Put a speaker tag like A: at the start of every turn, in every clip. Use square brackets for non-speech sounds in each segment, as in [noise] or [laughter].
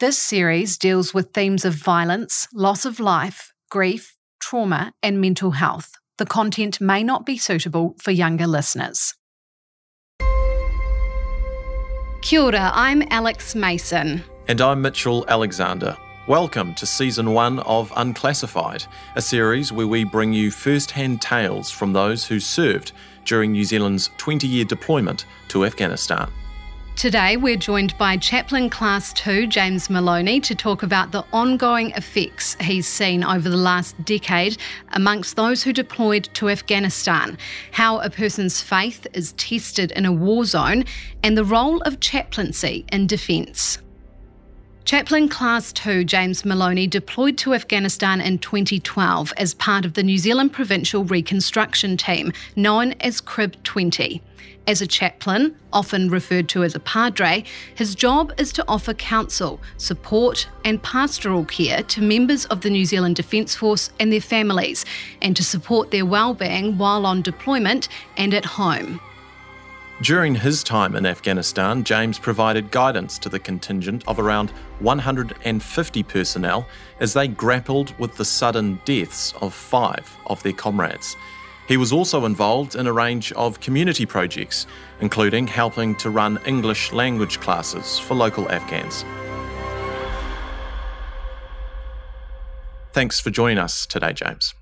A: This series deals with themes of violence, loss of life, grief, trauma, and mental health. The content may not be suitable for younger listeners. Kia ora, I'm Alex Mason.
B: And I'm Mitchell Alexander. Welcome to season one of Unclassified, a series where we bring you first hand tales from those who served during New Zealand's 20 year deployment to Afghanistan.
A: Today, we're joined by Chaplain Class 2 James Molony to talk about the ongoing effects he's seen over the last decade amongst those who deployed to Afghanistan, how a person's faith is tested in a war zone, and the role of chaplaincy in defence. Chaplain Class 2 James Molony deployed to Afghanistan in 2012 as part of the New Zealand Provincial Reconstruction Team, known as CRIB 20. As a chaplain, often referred to as a padre, his job is to offer counsel, support, and pastoral care to members of the New Zealand Defence Force and their families, and to support their well-being while on deployment and at home.
B: During his time in Afghanistan, James provided guidance to the contingent of around 150 personnel as they grappled with the sudden deaths of five of their comrades. He was also involved in a range of community projects, including helping to run English language classes for local Afghans. Thanks for joining us today, James.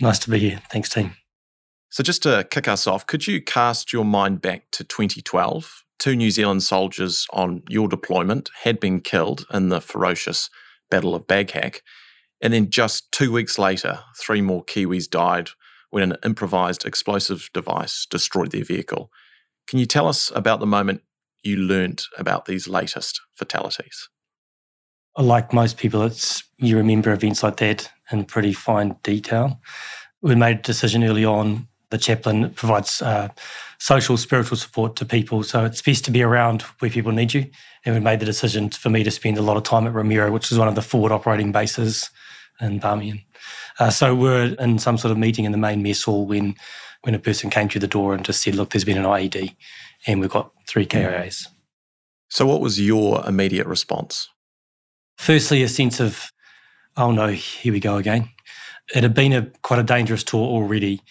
C: Nice to be here. Thanks, team.
B: So, just to kick us off, could you cast your mind back to 2012? Two New Zealand soldiers on your deployment had been killed in the ferocious Battle of Baghak. And then just two weeks later, three more Kiwis died when an improvised explosive device destroyed their vehicle. Can you tell us about the moment you learned about these latest fatalities?
C: Uh, like most people, it's you remember events like that in pretty fine detail. We made a decision early on the chaplain provides uh, social, spiritual support to people. So it's best to be around where people need you. And we made the decision for me to spend a lot of time at Romero, which is one of the forward operating bases in Bamiyan. Uh, so we're in some sort of meeting in the main mess hall when when a person came through the door and just said, "Look, there's been an IED, and we've got three KIAs."
B: So, what was your immediate response?
C: Firstly, a sense of, "Oh no, here we go again." It had been a quite a dangerous tour already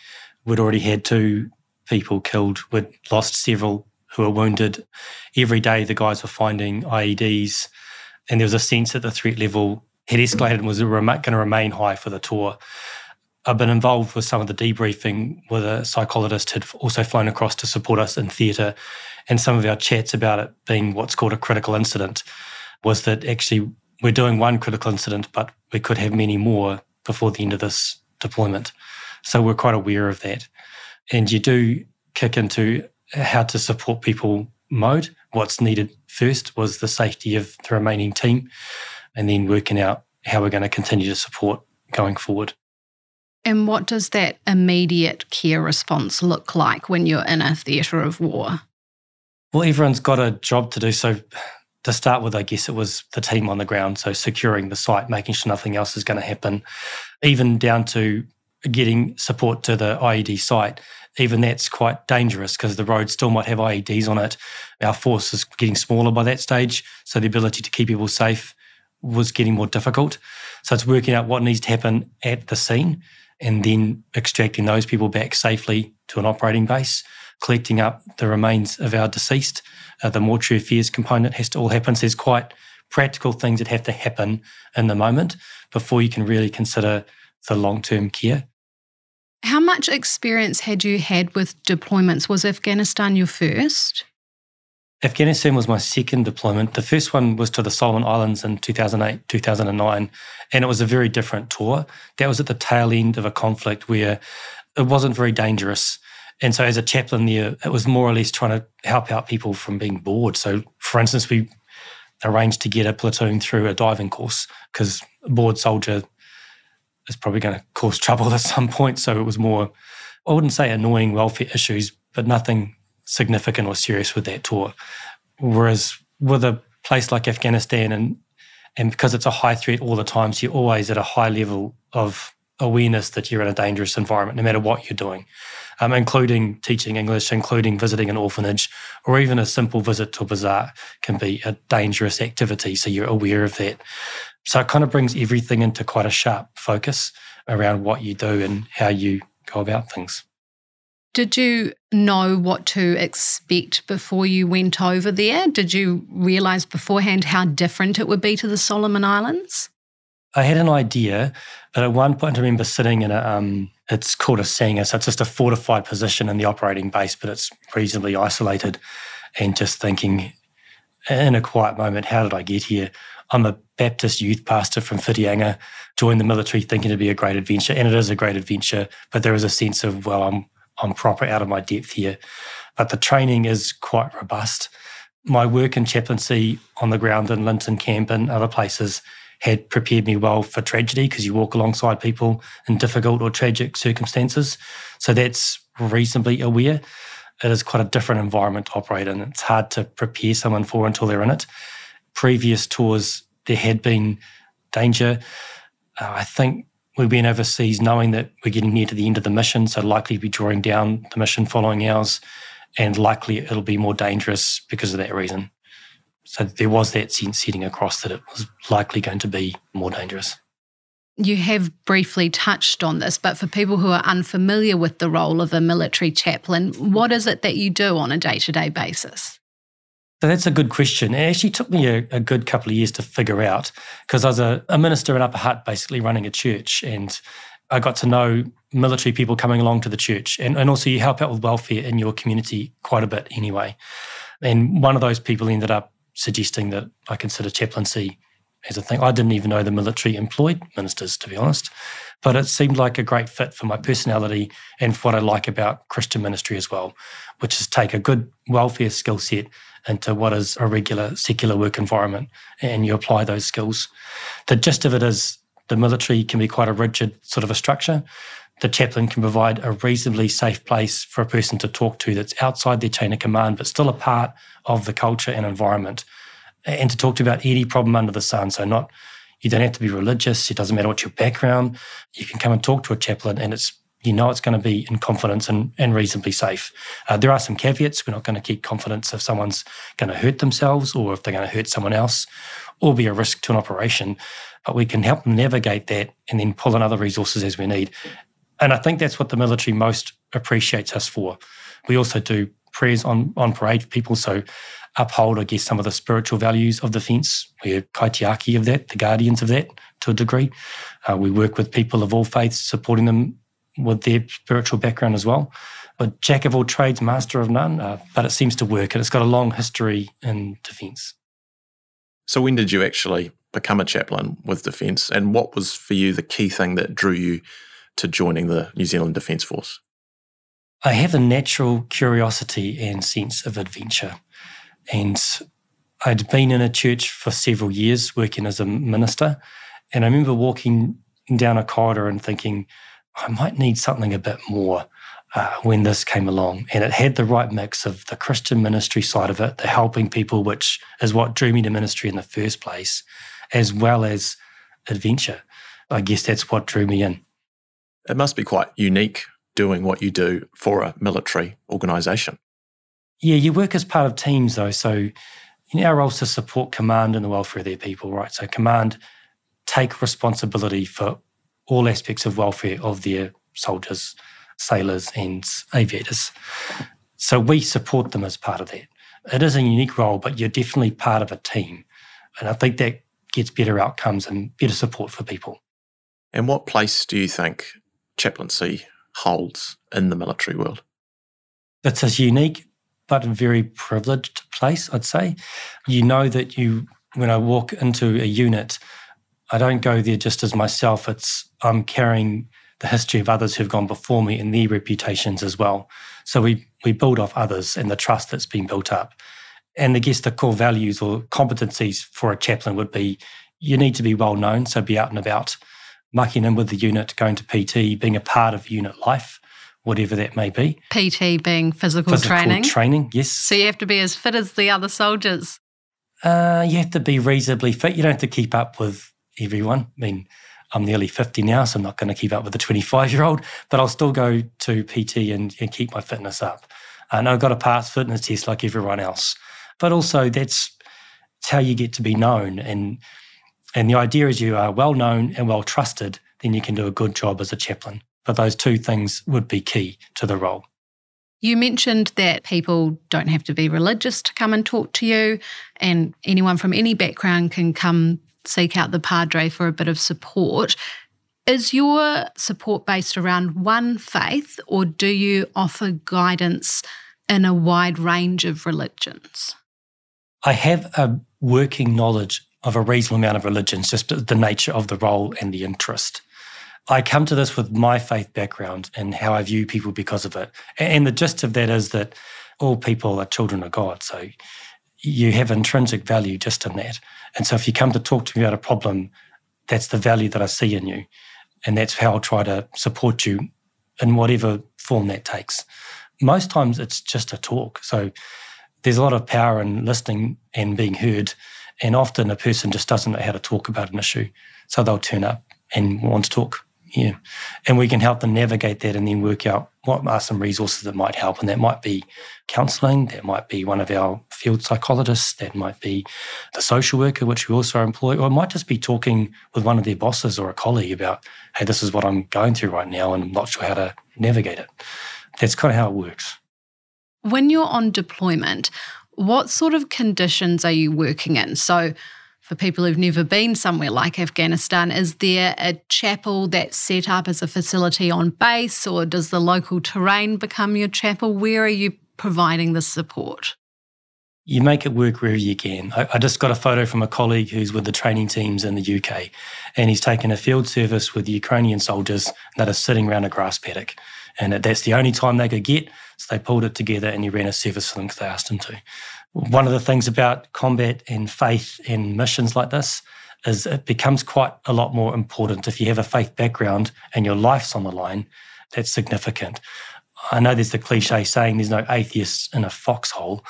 C: We'd already had two people killed. We'd lost several who were wounded. Every day, the guys were finding IEDs, and there was a sense that the threat level had escalated and was going to remain high for the tour. I've been involved with some of the debriefing where a psychologist had also flown across to support us in theatre. And some of our chats about it being what's called a critical incident was that actually we're doing one critical incident, but we could have many more before the end of this deployment. So we're quite aware of that. And you do kick into how to support people mode. What's needed first was the safety of the remaining team, and then working out how we're going to continue to support going forward.
A: And what does that immediate care response look like when you're in a theatre of war?
C: Well, everyone's got a job to do. So, to start with, I guess it was the team on the ground. So, securing the site, making sure nothing else is going to happen, even down to getting support to the IED site, even that's quite dangerous because the road still might have IEDs on it. Our force is getting smaller by that stage, so the ability to keep people safe was getting more difficult. So it's working out what needs to happen at the scene and then extracting those people back safely to an operating base, collecting up the remains of our deceased. Uh, the mortuary affairs component has to all happen. So there's quite practical things that have to happen in the moment before you can really consider the long term care.
A: How much experience had you had with deployments? Was Afghanistan your first?
C: Afghanistan was my second deployment. The first one was to the Solomon Islands in 2008, 2009, and it was a very different tour. That was at the tail end of a conflict where it wasn't very dangerous. And so, as a chaplain there, it was more or less trying to help out people from being bored. So, for instance, we arranged to get a platoon through a diving course because bored soldier is probably going to cause trouble [laughs] at some point. So it was more, I wouldn't say annoying welfare issues, but nothing significant or serious with that tour. Whereas with a place like Afghanistan and and because it's a high threat all the time, so you're always at a high level of awareness that you're in a dangerous environment, no matter what you're doing. um, including teaching English, including visiting an orphanage, or even a simple visit to a bazaar can be a dangerous activity. So you're aware of that. So it kind of brings everything into quite a sharp focus around what you do and how you go about things.
A: Did you know what to expect before you went over there? Did you realise beforehand how different it would be to the Solomon Islands?
C: I had an idea, but at one point I remember sitting in a, um, it's called a Sangar, so it's just a fortified position in the operating base, but it's reasonably isolated, and just thinking in a quiet moment, how did I get here? I'm a Baptist youth pastor from Whitianga, joined the military thinking it'd be a great adventure, and it is a great adventure, but there is a sense of, well, I'm I'm proper out of my depth here. But the training is quite robust. My work in chaplaincy on the ground in Linton Camp and other places had prepared me well for tragedy because you walk alongside people in difficult or tragic circumstances. So that's reasonably aware. It is quite a different environment to operate in. It's hard to prepare someone for until they're in it. Previous tours, there had been danger. Uh, I think we went overseas knowing that we're getting near to the end of the mission, so likely to be drawing down the mission following ours, and likely it'll be more dangerous because of that reason. So there was that sense setting across that it was likely going to be more dangerous.
A: You have briefly touched on this, but for people who are unfamiliar with the role of a military chaplain, what is it that you do on a day to day basis?
C: So that's a good question. It actually took me a, a good couple of years to figure out because I was a, a, minister in Upper Hutt, basically running a church, and I got to know military people coming along to the church. And, and also, you help out with welfare in your community quite a bit anyway. And one of those people ended up suggesting that I consider chaplaincy as a thing. I didn't even know the military employed ministers, to be honest, but it seemed like a great fit for my personality and for what I like about Christian ministry as well, which is take a good welfare skill set into what is a regular secular work environment and you apply those skills. The gist of it is the military can be quite a rigid sort of a structure the chaplain can provide a reasonably safe place for a person to talk to that's outside their chain of command, but still a part of the culture and environment. And to talk to about any problem under the sun. So not you don't have to be religious, it doesn't matter what your background. You can come and talk to a chaplain and it's you know it's going to be in confidence and, and reasonably safe. Uh, there are some caveats. We're not going to keep confidence if someone's going to hurt themselves or if they're going to hurt someone else or be a risk to an operation. But we can help them navigate that and then pull in other resources as we need. And I think that's what the military most appreciates us for. We also do prayers on, on parade for people, so uphold, I guess, some of the spiritual values of defence. We're kaitiaki of that, the guardians of that to a degree. Uh, we work with people of all faiths, supporting them with their spiritual background as well. But jack of all trades, master of none, uh, but it seems to work and it's got a long history in defence.
B: So, when did you actually become a chaplain with Defence, and what was for you the key thing that drew you to joining the New Zealand Defence Force?
C: I have a natural curiosity and sense of adventure. And I'd been in a church for several years working as a minister. And I remember walking down a corridor and thinking, I might need something a bit more uh, when this came along. And it had the right mix of the Christian ministry side of it, the helping people, which is what drew me to ministry in the first place, as well as adventure. I guess that's what drew me in.
B: It must be quite unique doing what you do for a military organisation.
C: Yeah, you work as part of teams though. So know, our role is to support command and the welfare of their people, right? So command take responsibility for all aspects of welfare of their soldiers, sailors, and aviators. So we support them as part of that. It is a unique role, but you're definitely part of a team. And I think that gets better outcomes and better support for people.
B: And what place do you think chaplaincy holds in the military world?
C: It's a unique but very privileged place, I'd say. You know that you, when I walk into a unit, I don't go there just as myself. It's I'm carrying the history of others who've gone before me and their reputations as well. So we we build off others and the trust that's been built up. And I guess the core values or competencies for a chaplain would be you need to be well known, so be out and about mucking in with the unit, going to PT, being a part of unit life, whatever that may be.
A: PT being physical, physical training.
C: Training, yes.
A: So you have to be as fit as the other soldiers.
C: Uh, you have to be reasonably fit. You don't have to keep up with everyone. I mean, I'm nearly 50 now, so I'm not going to keep up with the 25 year old, but I'll still go to PT and, and keep my fitness up. And I've got to pass fitness tests like everyone else. But also, that's how you get to be known. And, and the idea is you are well known and well trusted, then you can do a good job as a chaplain. But those two things would be key to the role.
A: You mentioned that people don't have to be religious to come and talk to you, and anyone from any background can come seek out the Padre for a bit of support. Is your support based around one faith, or do you offer guidance in a wide range of religions?
C: I have a working knowledge of a reasonable amount of religions, just the nature of the role and the interest. I come to this with my faith background and how I view people because of it. And the gist of that is that all people are children of God. So you have intrinsic value just in that. And so if you come to talk to me about a problem, that's the value that I see in you. And that's how I'll try to support you in whatever form that takes. Most times it's just a talk. So there's a lot of power in listening and being heard. And often a person just doesn't know how to talk about an issue. So they'll turn up and want to talk. Yeah. And we can help them navigate that and then work out what are some resources that might help. And that might be counselling, that might be one of our field psychologists, that might be the social worker, which we also employ, or it might just be talking with one of their bosses or a colleague about, hey, this is what I'm going through right now and I'm not sure how to navigate it. That's kind of how it works.
A: When you're on deployment, what sort of conditions are you working in? So, for people who've never been somewhere like Afghanistan, is there a chapel that's set up as a facility on base, or does the local terrain become your chapel? Where are you providing the support?
C: You make it work wherever you can. I, I just got a photo from a colleague who's with the training teams in the UK, and he's taken a field service with Ukrainian soldiers that are sitting around a grass paddock. And that's the only time they could get. So they pulled it together and he ran a service for them because they asked him to. One of the things about combat and faith and missions like this is it becomes quite a lot more important. If you have a faith background and your life's on the line, that's significant. I know there's the cliche saying there's no atheists in a foxhole,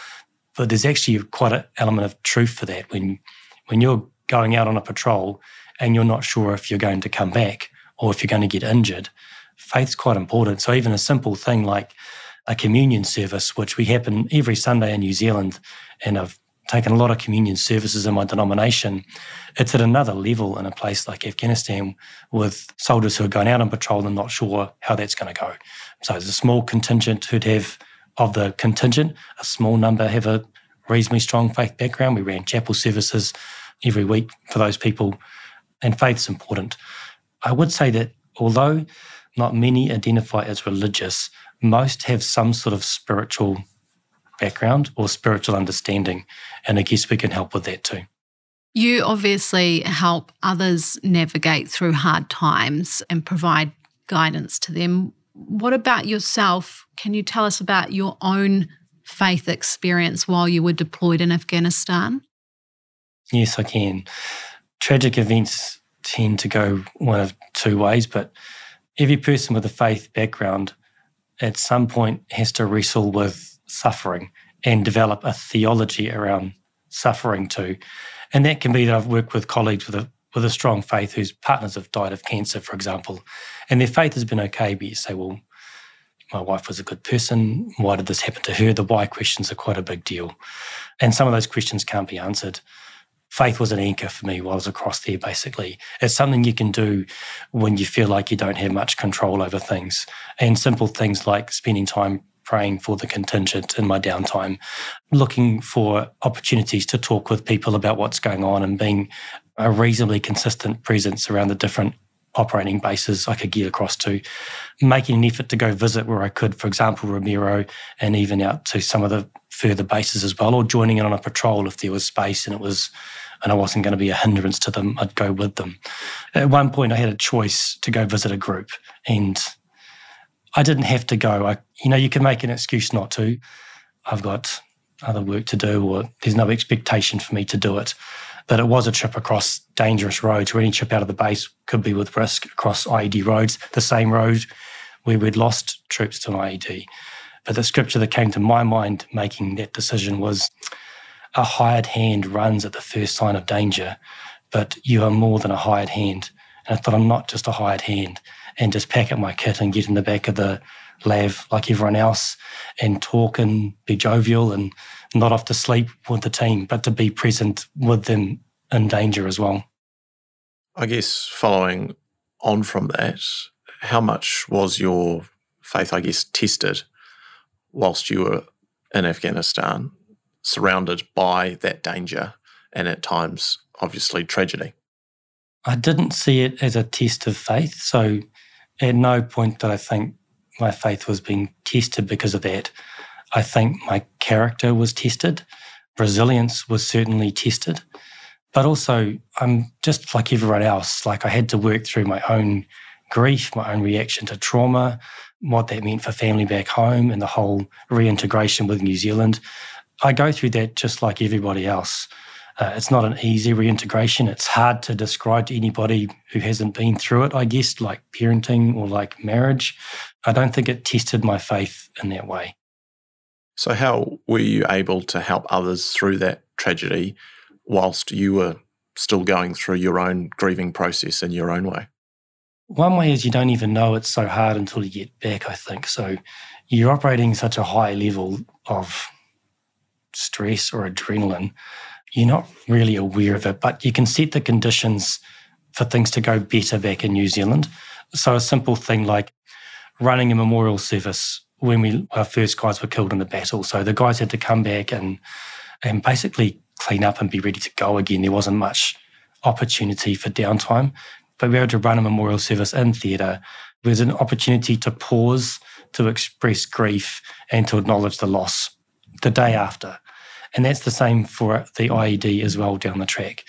C: but there's actually quite an element of truth for that. When when you're going out on a patrol and you're not sure if you're going to come back or if you're going to get injured, faith's quite important. So even a simple thing like a communion service, which we happen every Sunday in New Zealand, and I've taken a lot of communion services in my denomination. It's at another level in a place like Afghanistan with soldiers who are going out on patrol and not sure how that's going to go. So there's a small contingent who'd have, of the contingent, a small number have a reasonably strong faith background. We ran chapel services every week for those people, and faith's important. I would say that although not many identify as religious, most have some sort of spiritual background or spiritual understanding. And I guess we can help with that too.
A: You obviously help others navigate through hard times and provide guidance to them. What about yourself? Can you tell us about your own faith experience while you were deployed in Afghanistan?
C: Yes, I can. Tragic events tend to go one of two ways, but every person with a faith background at some point has to wrestle with suffering and develop a theology around suffering too. And that can be that I've worked with colleagues with a with a strong faith whose partners have died of cancer, for example, and their faith has been okay, but you say, well, my wife was a good person. Why did this happen to her? The why questions are quite a big deal. And some of those questions can't be answered faith was an anchor for me while I was across there, basically. It's something you can do when you feel like you don't have much control over things. And simple things like spending time praying for the contingent in my downtime, looking for opportunities to talk with people about what's going on and being a reasonably consistent presence around the different operating bases I could get across to, making an effort to go visit where I could, for example, Romero, and even out to some of the further bases as well, or joining in on a patrol if there was space and it was and I wasn't going to be a hindrance to them, I'd go with them. At one point, I had a choice to go visit a group, and I didn't have to go. I, you know, you can make an excuse not to. I've got other work to do, or there's no expectation for me to do it. But it was a trip across dangerous roads where any trip out of the base could be with risk across IED roads, the same road where we'd lost troops to an IED. But the scripture that came to my mind making that decision was a hired hand runs at the first sign of danger, but you are more than a hired hand. And I thought, I'm not just a hired hand and just pack up my kit and get in the back of the LAV like everyone else and talk and be jovial and not off to sleep with the team, but to be present with them in danger as well.
B: I guess following on from that, how much was your faith, I guess, tested whilst you were in Afghanistan, surrounded by that danger and at times, obviously, tragedy?
C: I didn't see it as a test of faith. So at no point did I think my faith was being tested because of that. I think my character was tested. Resilience was certainly tested. But also, I'm just like everyone else. Like I had to work through my own grief, my own reaction to trauma, what that meant for family back home, and the whole reintegration with New Zealand. I go through that just like everybody else. Uh, it's not an easy reintegration. It's hard to describe to anybody who hasn't been through it, I guess, like parenting or like marriage. I don't think it tested my faith in that way.
B: So, how were you able to help others through that tragedy whilst you were still going through your own grieving process in your own way?
C: One way is you don't even know it's so hard until you get back, I think. So, you're operating such a high level of stress or adrenaline you're not really aware of it, but you can set the conditions for things to go better back in New Zealand. So a simple thing like running a memorial service when we our first guys were killed in the battle. So the guys had to come back and and basically clean up and be ready to go again. There wasn't much opportunity for downtime. But we were able to run a memorial service in theatre. There was an opportunity to pause, to express grief, and to acknowledge the loss the day after. And that's the same for the IED as well down the track.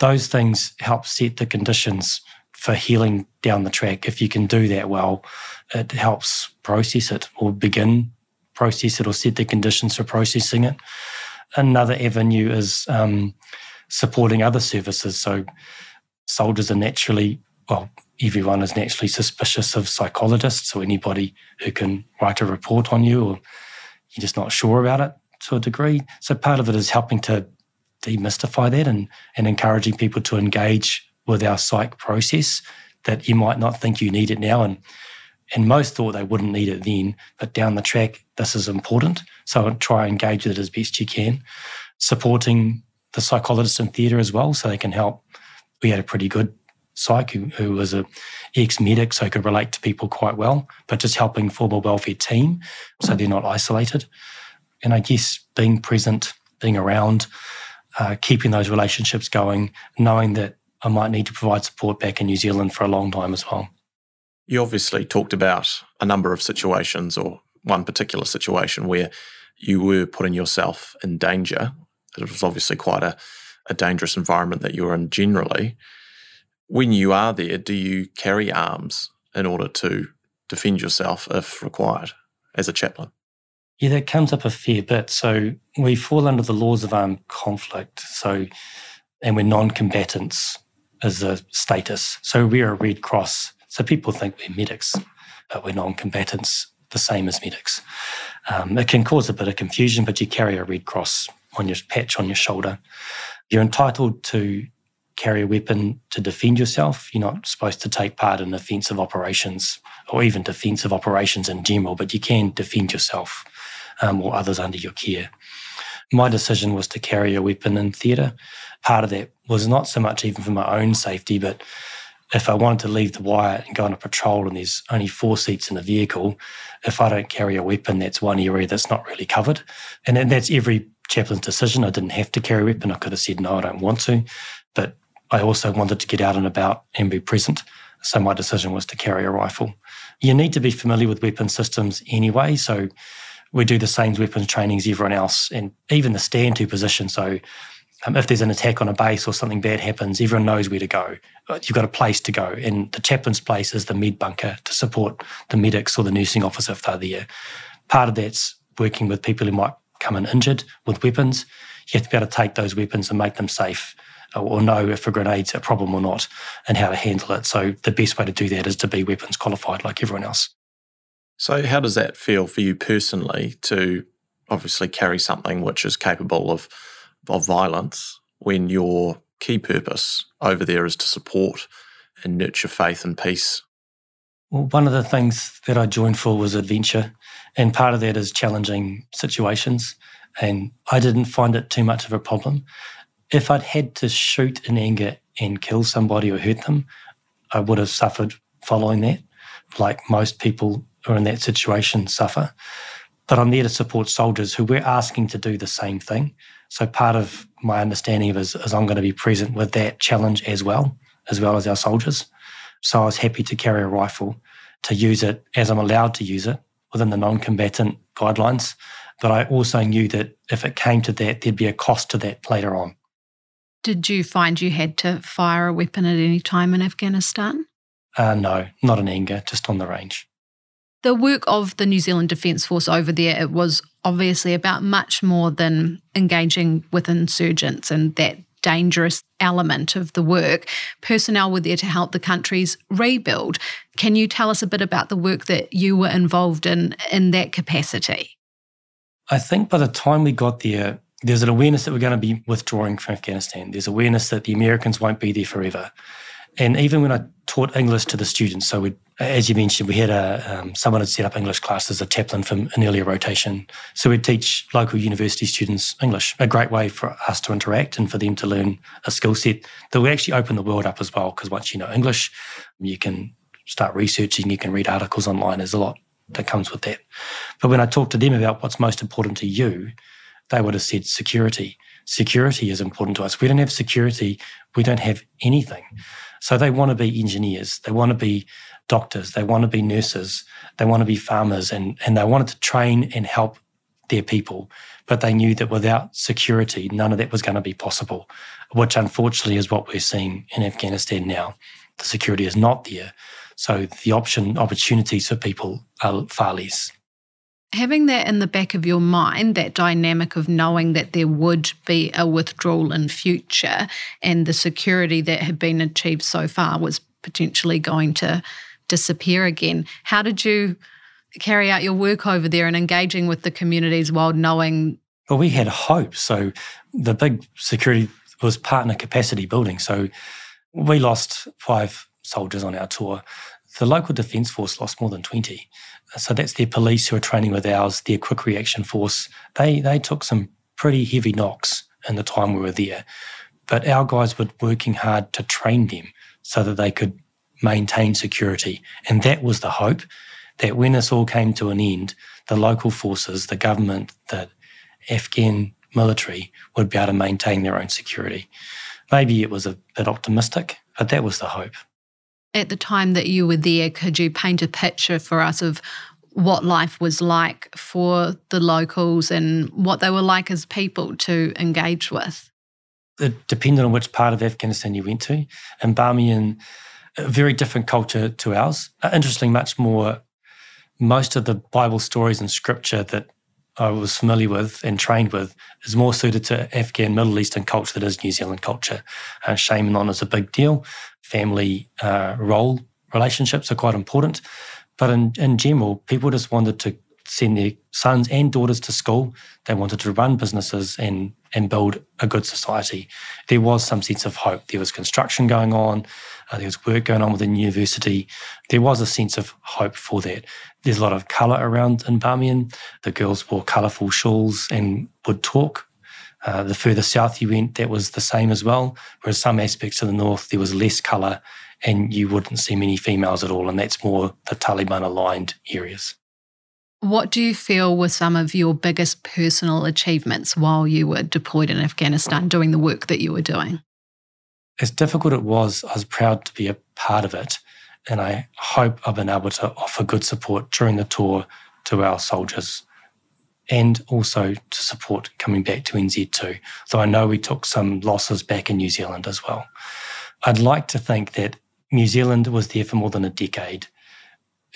C: Those things help set the conditions for healing down the track. If you can do that well, it helps process it or begin process it or set the conditions for processing it. Another avenue is um, supporting other services. So soldiers are naturally, well, everyone is naturally suspicious of psychologists or anybody who can write a report on you or you're just not sure about it to a degree. So part of it is helping to demystify that and, and encouraging people to engage with our psych process that you might not think you need it now. And and most thought they wouldn't need it then, but down the track, this is important. So try and engage with it as best you can. Supporting the psychologists in theatre as well, so they can help. We had a pretty good psych who, who was a ex-medic, so could relate to people quite well, but just helping form a welfare team so they're not isolated and I guess being present, being around, uh, keeping those relationships going, knowing that I might need to provide support back in New Zealand for a long time as well.
B: You obviously talked about a number of situations or one particular situation where you were putting yourself in danger. It was obviously quite a, a dangerous environment that you were in generally. When you are there, do you carry arms in order to defend yourself if required as a chaplain?
C: Yeah, that comes up a fair bit. So we fall under the laws of armed conflict. So, and we're non-combatants as a status. So we're a Red Cross. So people think we're medics, but we're non-combatants, the same as medics. Um, it can cause a bit of confusion, but you carry a Red Cross on your patch on your shoulder. You're entitled to carry a weapon to defend yourself. You're not supposed to take part in offensive operations or even defensive operations in general, but you can defend yourself um, or others under your care. My decision was to carry a weapon in theatre. Part of that was not so much even for my own safety, but if I wanted to leave the wire and go on a patrol and there's only four seats in the vehicle, if I don't carry a weapon, that's one area that's not really covered. And then that's every chaplain's decision. I didn't have to carry a weapon. I could have said, no, I don't want to. But I also wanted to get out and about and be present. So my decision was to carry a rifle. You need to be familiar with weapon systems anyway. So we do the same weapons training as everyone else, and even the stand to position. So um, if there's an attack on a base or something bad happens, everyone knows where to go. Uh, you've got a place to go, and the chaplain's place is the med bunker to support the medics or the nursing officer if they're there. Part of that's working with people who might come in injured with weapons. You have to be able to take those weapons and make them safe uh, or know if a grenade's a problem or not and how to handle it. So the best way to do that is to be weapons qualified like everyone else.
B: So, how does that feel for you personally to obviously carry something which is capable of, of violence when your key purpose over there is to support and nurture faith and peace?
C: Well, one of the things that I joined for was adventure, and part of that is challenging situations. And I didn't find it too much of a problem. If I'd had to shoot in anger and kill somebody or hurt them, I would have suffered following that, like most people who are in that situation suffer. But I'm there to support soldiers who we're asking to do the same thing. So part of my understanding of is, is I'm going to be present with that challenge as well, as well as our soldiers. So I was happy to carry a rifle, to use it as I'm allowed to use it within the non-combatant guidelines. But I also knew that if it came to that, there'd be a cost to that later on.
A: Did you find you had to fire a weapon at any time in Afghanistan?
C: Uh, no, not in anger, just on the range.
A: The work of the New Zealand Defence Force over there, it was obviously about much more than engaging with insurgents and that dangerous element of the work. Personnel were there to help the countries rebuild. Can you tell us a bit about the work that you were involved in in that capacity?
C: I think by the time we got there, there's an awareness that we're going to be withdrawing from Afghanistan. There's awareness that the Americans won't be there forever. And even when I taught English to the students, so we, as you mentioned, we had a um, someone had set up English classes, a chaplain from an earlier rotation. So we'd teach local university students English, a great way for us to interact and for them to learn a skill set that would actually open the world up as well. Because once you know English, you can start researching, you can read articles online. There's a lot that comes with that. But when I talked to them about what's most important to you, they would have said security. Security is important to us. We don't have security, we don't have anything. So they want to be engineers, they want to be doctors, they want to be nurses, they want to be farmers, and, and they wanted to train and help their people. But they knew that without security, none of that was going to be possible, which unfortunately is what we're seeing in Afghanistan now. The security is not there. So the option opportunities for people are far less
A: having that in the back of your mind, that dynamic of knowing that there would be a withdrawal in future and the security that had been achieved so far was potentially going to disappear again. How did you carry out your work over there and engaging with the communities while knowing?
C: Well, we had hope. So the big security was partner capacity building. So we lost five soldiers on our tour. The local defence force lost more than 20. So that's their police who are training with ours, their quick reaction force. They, they took some pretty heavy knocks in the time we were there. But our guys were working hard to train them so that they could maintain security. And that was the hope that when this all came to an end, the local forces, the government, the Afghan military would be able to maintain their own security. Maybe it was a bit optimistic, but that was the hope
A: at the time that you were there, could you paint a picture for us of what life was like for the locals and what they were like as people to engage with?
C: It depended on which part of Afghanistan you went to. In Bamiyan, a very different culture to ours. Interestingly, much more, most of the Bible stories and scripture that I was familiar with and trained with is more suited to Afghan Middle Eastern culture than is New Zealand culture. Uh, shame on is a big deal. Family uh, role relationships are quite important. But in, in general, people just wanted to send their sons and daughters to school. They wanted to run businesses and and build a good society. There was some sense of hope. There was construction going on. Uh, there was work going on within university. There was a sense of hope for that. There's a lot of colour around in Bamiyan. The girls wore colourful shawls and would talk. Uh, the further south you went, that was the same as well. Whereas some aspects of the north, there was less colour and you wouldn't see many females at all. And that's more the Taliban aligned areas.
A: What do you feel were some of your biggest personal achievements while you were deployed in Afghanistan doing the work that you were doing?
C: As difficult it was, I was proud to be a part of it. And I hope I've been able to offer good support during the tour to our soldiers and also to support coming back to NZ too. Though I know we took some losses back in New Zealand as well. I'd like to think that New Zealand was there for more than a decade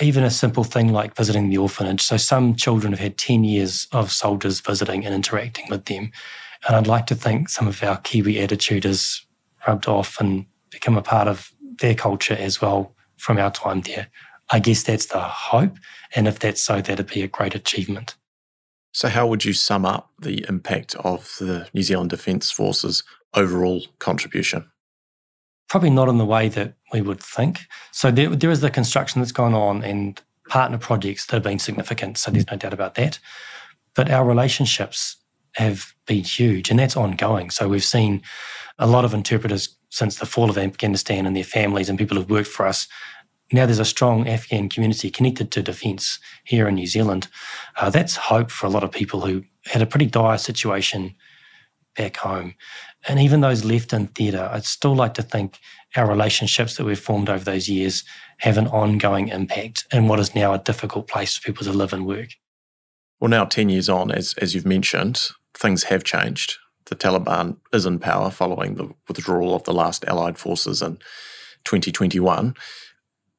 C: even a simple thing like visiting the orphanage. So some children have had 10 years of soldiers visiting and interacting with them. And I'd like to think some of our Kiwi attitude has rubbed off and become a part of their culture as well from our time there. I guess that's the hope. And if that's so, that'd be a great achievement.
B: So, how would you sum up the impact of the New Zealand Defence Force's overall contribution?
C: Probably not in the way that we would think. So there, there is the construction that's gone on and partner projects that have been significant. So there's no doubt about that. But our relationships have been huge and that's ongoing. So we've seen a lot of interpreters since the fall of Afghanistan and their families and people who've worked for us. Now there's a strong Afghan community connected to defence here in New Zealand. Uh, that's hope for a lot of people who had a pretty dire situation back home. And even those left in theatre, I'd still like to think our relationships that we've formed over those years have an ongoing impact in what is now a difficult place for people to live and work.
B: Well, now 10 years on, as, as you've mentioned, things have changed. The Taliban is in power following the withdrawal of the last Allied forces in 2021.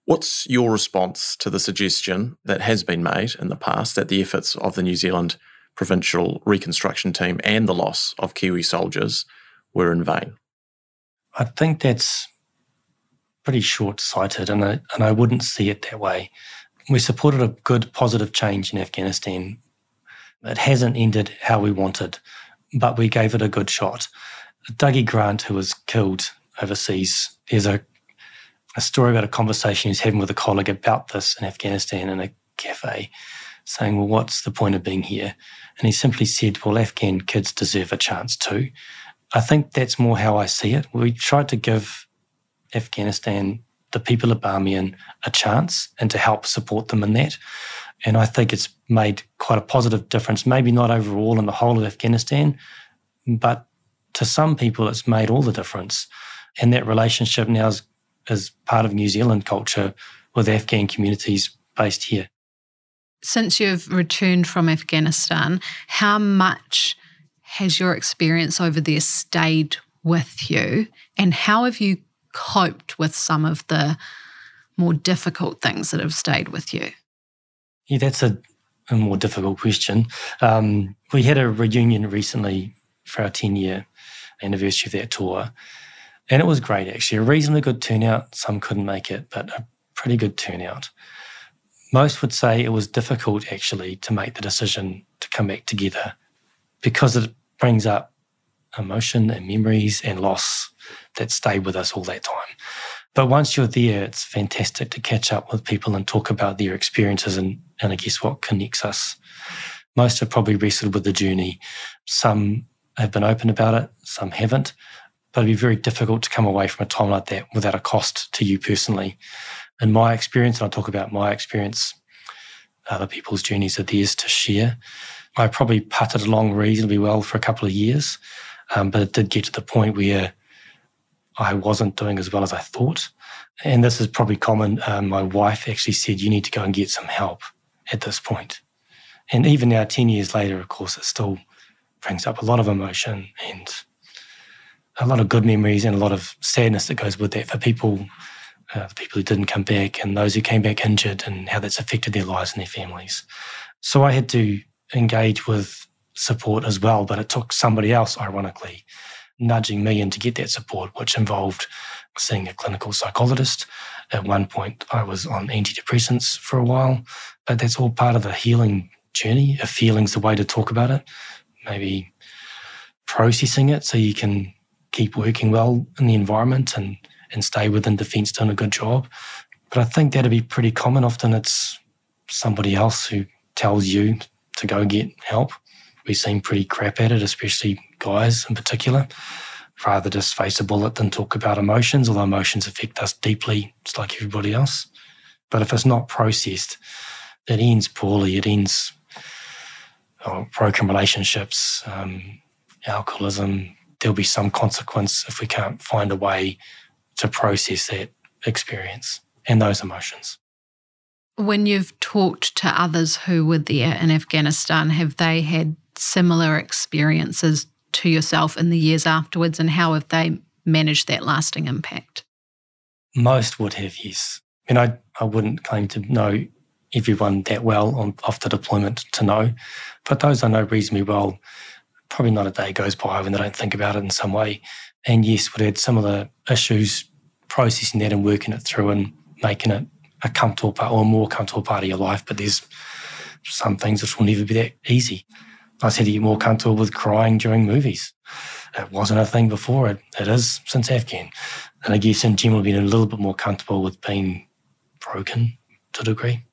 B: What's your response to the suggestion that has been made in the past that the efforts of the New Zealand Provincial Reconstruction Team and the loss of Kiwi soldiers were in vain?
C: I think that's pretty short sighted, and I, and I wouldn't see it that way. We supported a good, positive change in Afghanistan. It hasn't ended how we wanted, but we gave it a good shot. Dougie Grant, who was killed overseas, there's a, a story about a conversation he's having with a colleague about this in Afghanistan in a cafe, saying, Well, what's the point of being here? And he simply said, Well, Afghan kids deserve a chance too. I think that's more how I see it. We tried to give Afghanistan, the people of Bamiyan, a chance and to help support them in that. And I think it's made quite a positive difference, maybe not overall in the whole of Afghanistan, but to some people, it's made all the difference. And that relationship now is, is part of New Zealand culture with Afghan communities based here.
A: Since you've returned from Afghanistan, how much has your experience over there stayed with you? And how have you coped with some of the more difficult things that have stayed with you?
C: Yeah, that's a, a more difficult question. Um, we had a reunion recently for our 10 year anniversary of that tour, and it was great actually. A reasonably good turnout. Some couldn't make it, but a pretty good turnout. Most would say it was difficult actually to make the decision to come back together because it brings up emotion and memories and loss that stay with us all that time. But once you're there, it's fantastic to catch up with people and talk about their experiences and, and I guess what connects us. Most have probably wrestled with the journey. Some have been open about it, some haven't. But it'd be very difficult to come away from a time like that without a cost to you personally. In my experience, and I talk about my experience, other people's journeys are theirs to share. I probably putted along reasonably well for a couple of years, um, but it did get to the point where I wasn't doing as well as I thought. And this is probably common. Um, my wife actually said, You need to go and get some help at this point. And even now, 10 years later, of course, it still brings up a lot of emotion and a lot of good memories and a lot of sadness that goes with that for people, uh, the people who didn't come back and those who came back injured and how that's affected their lives and their families. So I had to engage with support as well, but it took somebody else, ironically, nudging me in to get that support, which involved seeing a clinical psychologist. At one point, I was on antidepressants for a while, but that's all part of the healing journey. A feeling's the way to talk about it. Maybe processing it so you can keep working well in the environment and, and stay within defence doing a good job. But I think that'd be pretty common. Often it's somebody else who tells you to go get help. We seem pretty crap at it, especially guys in particular. Rather just face a bullet than talk about emotions, although emotions affect us deeply, just like everybody else. But if it's not processed, it ends poorly. It ends oh, broken relationships, um, alcoholism. There'll be some consequence if we can't find a way to process that experience and those emotions.
A: When you've talked to others who were there in Afghanistan, have they had similar experiences to yourself in the years afterwards, and how have they managed that lasting impact?
C: Most would have, yes. And I, I wouldn't claim to know everyone that well on, off the deployment to know, but those I know reasonably well, probably not a day goes by when they don't think about it in some way. And yes, would had similar issues processing that and working it through and making it a comfortable part or a more comfortable part of your life. But there's some things that will never be that easy. I said to get more comfortable with crying during movies. It wasn't a thing before. It, it is since Afghan. and I guess in general being a little bit more comfortable with being broken to a degree.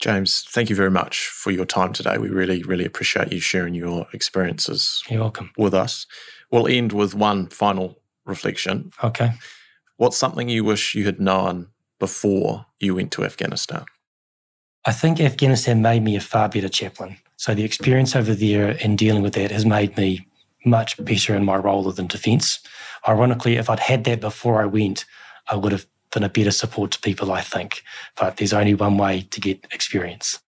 B: James, thank you very much for your time today. We really, really appreciate you sharing your experiences
C: You're welcome.
B: with us. We'll end with one final reflection.
C: Okay.
B: What's something you wish you had known before you went to Afghanistan?
C: I think Afghanistan made me a far better chaplain. So the experience over there and dealing with that has made me much better in my role within defence. Ironically, if I'd had that before I went, I would have been a better support to people, I think. But there's only one way to get experience.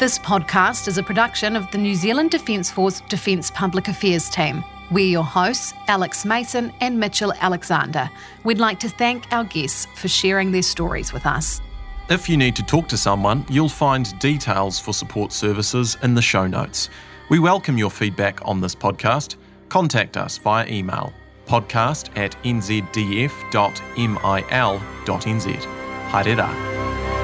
A: This podcast is a production of the New Zealand Defence Force Defence Public Affairs team. We're your hosts, Alex Mason and Mitchell Alexander. We'd like to thank our guests for sharing their stories with us.
B: If you need to talk to someone, you'll find details for support services in the show notes. We welcome your feedback on this podcast. Contact us via email podcast at nzdf.mil.nz. Haere.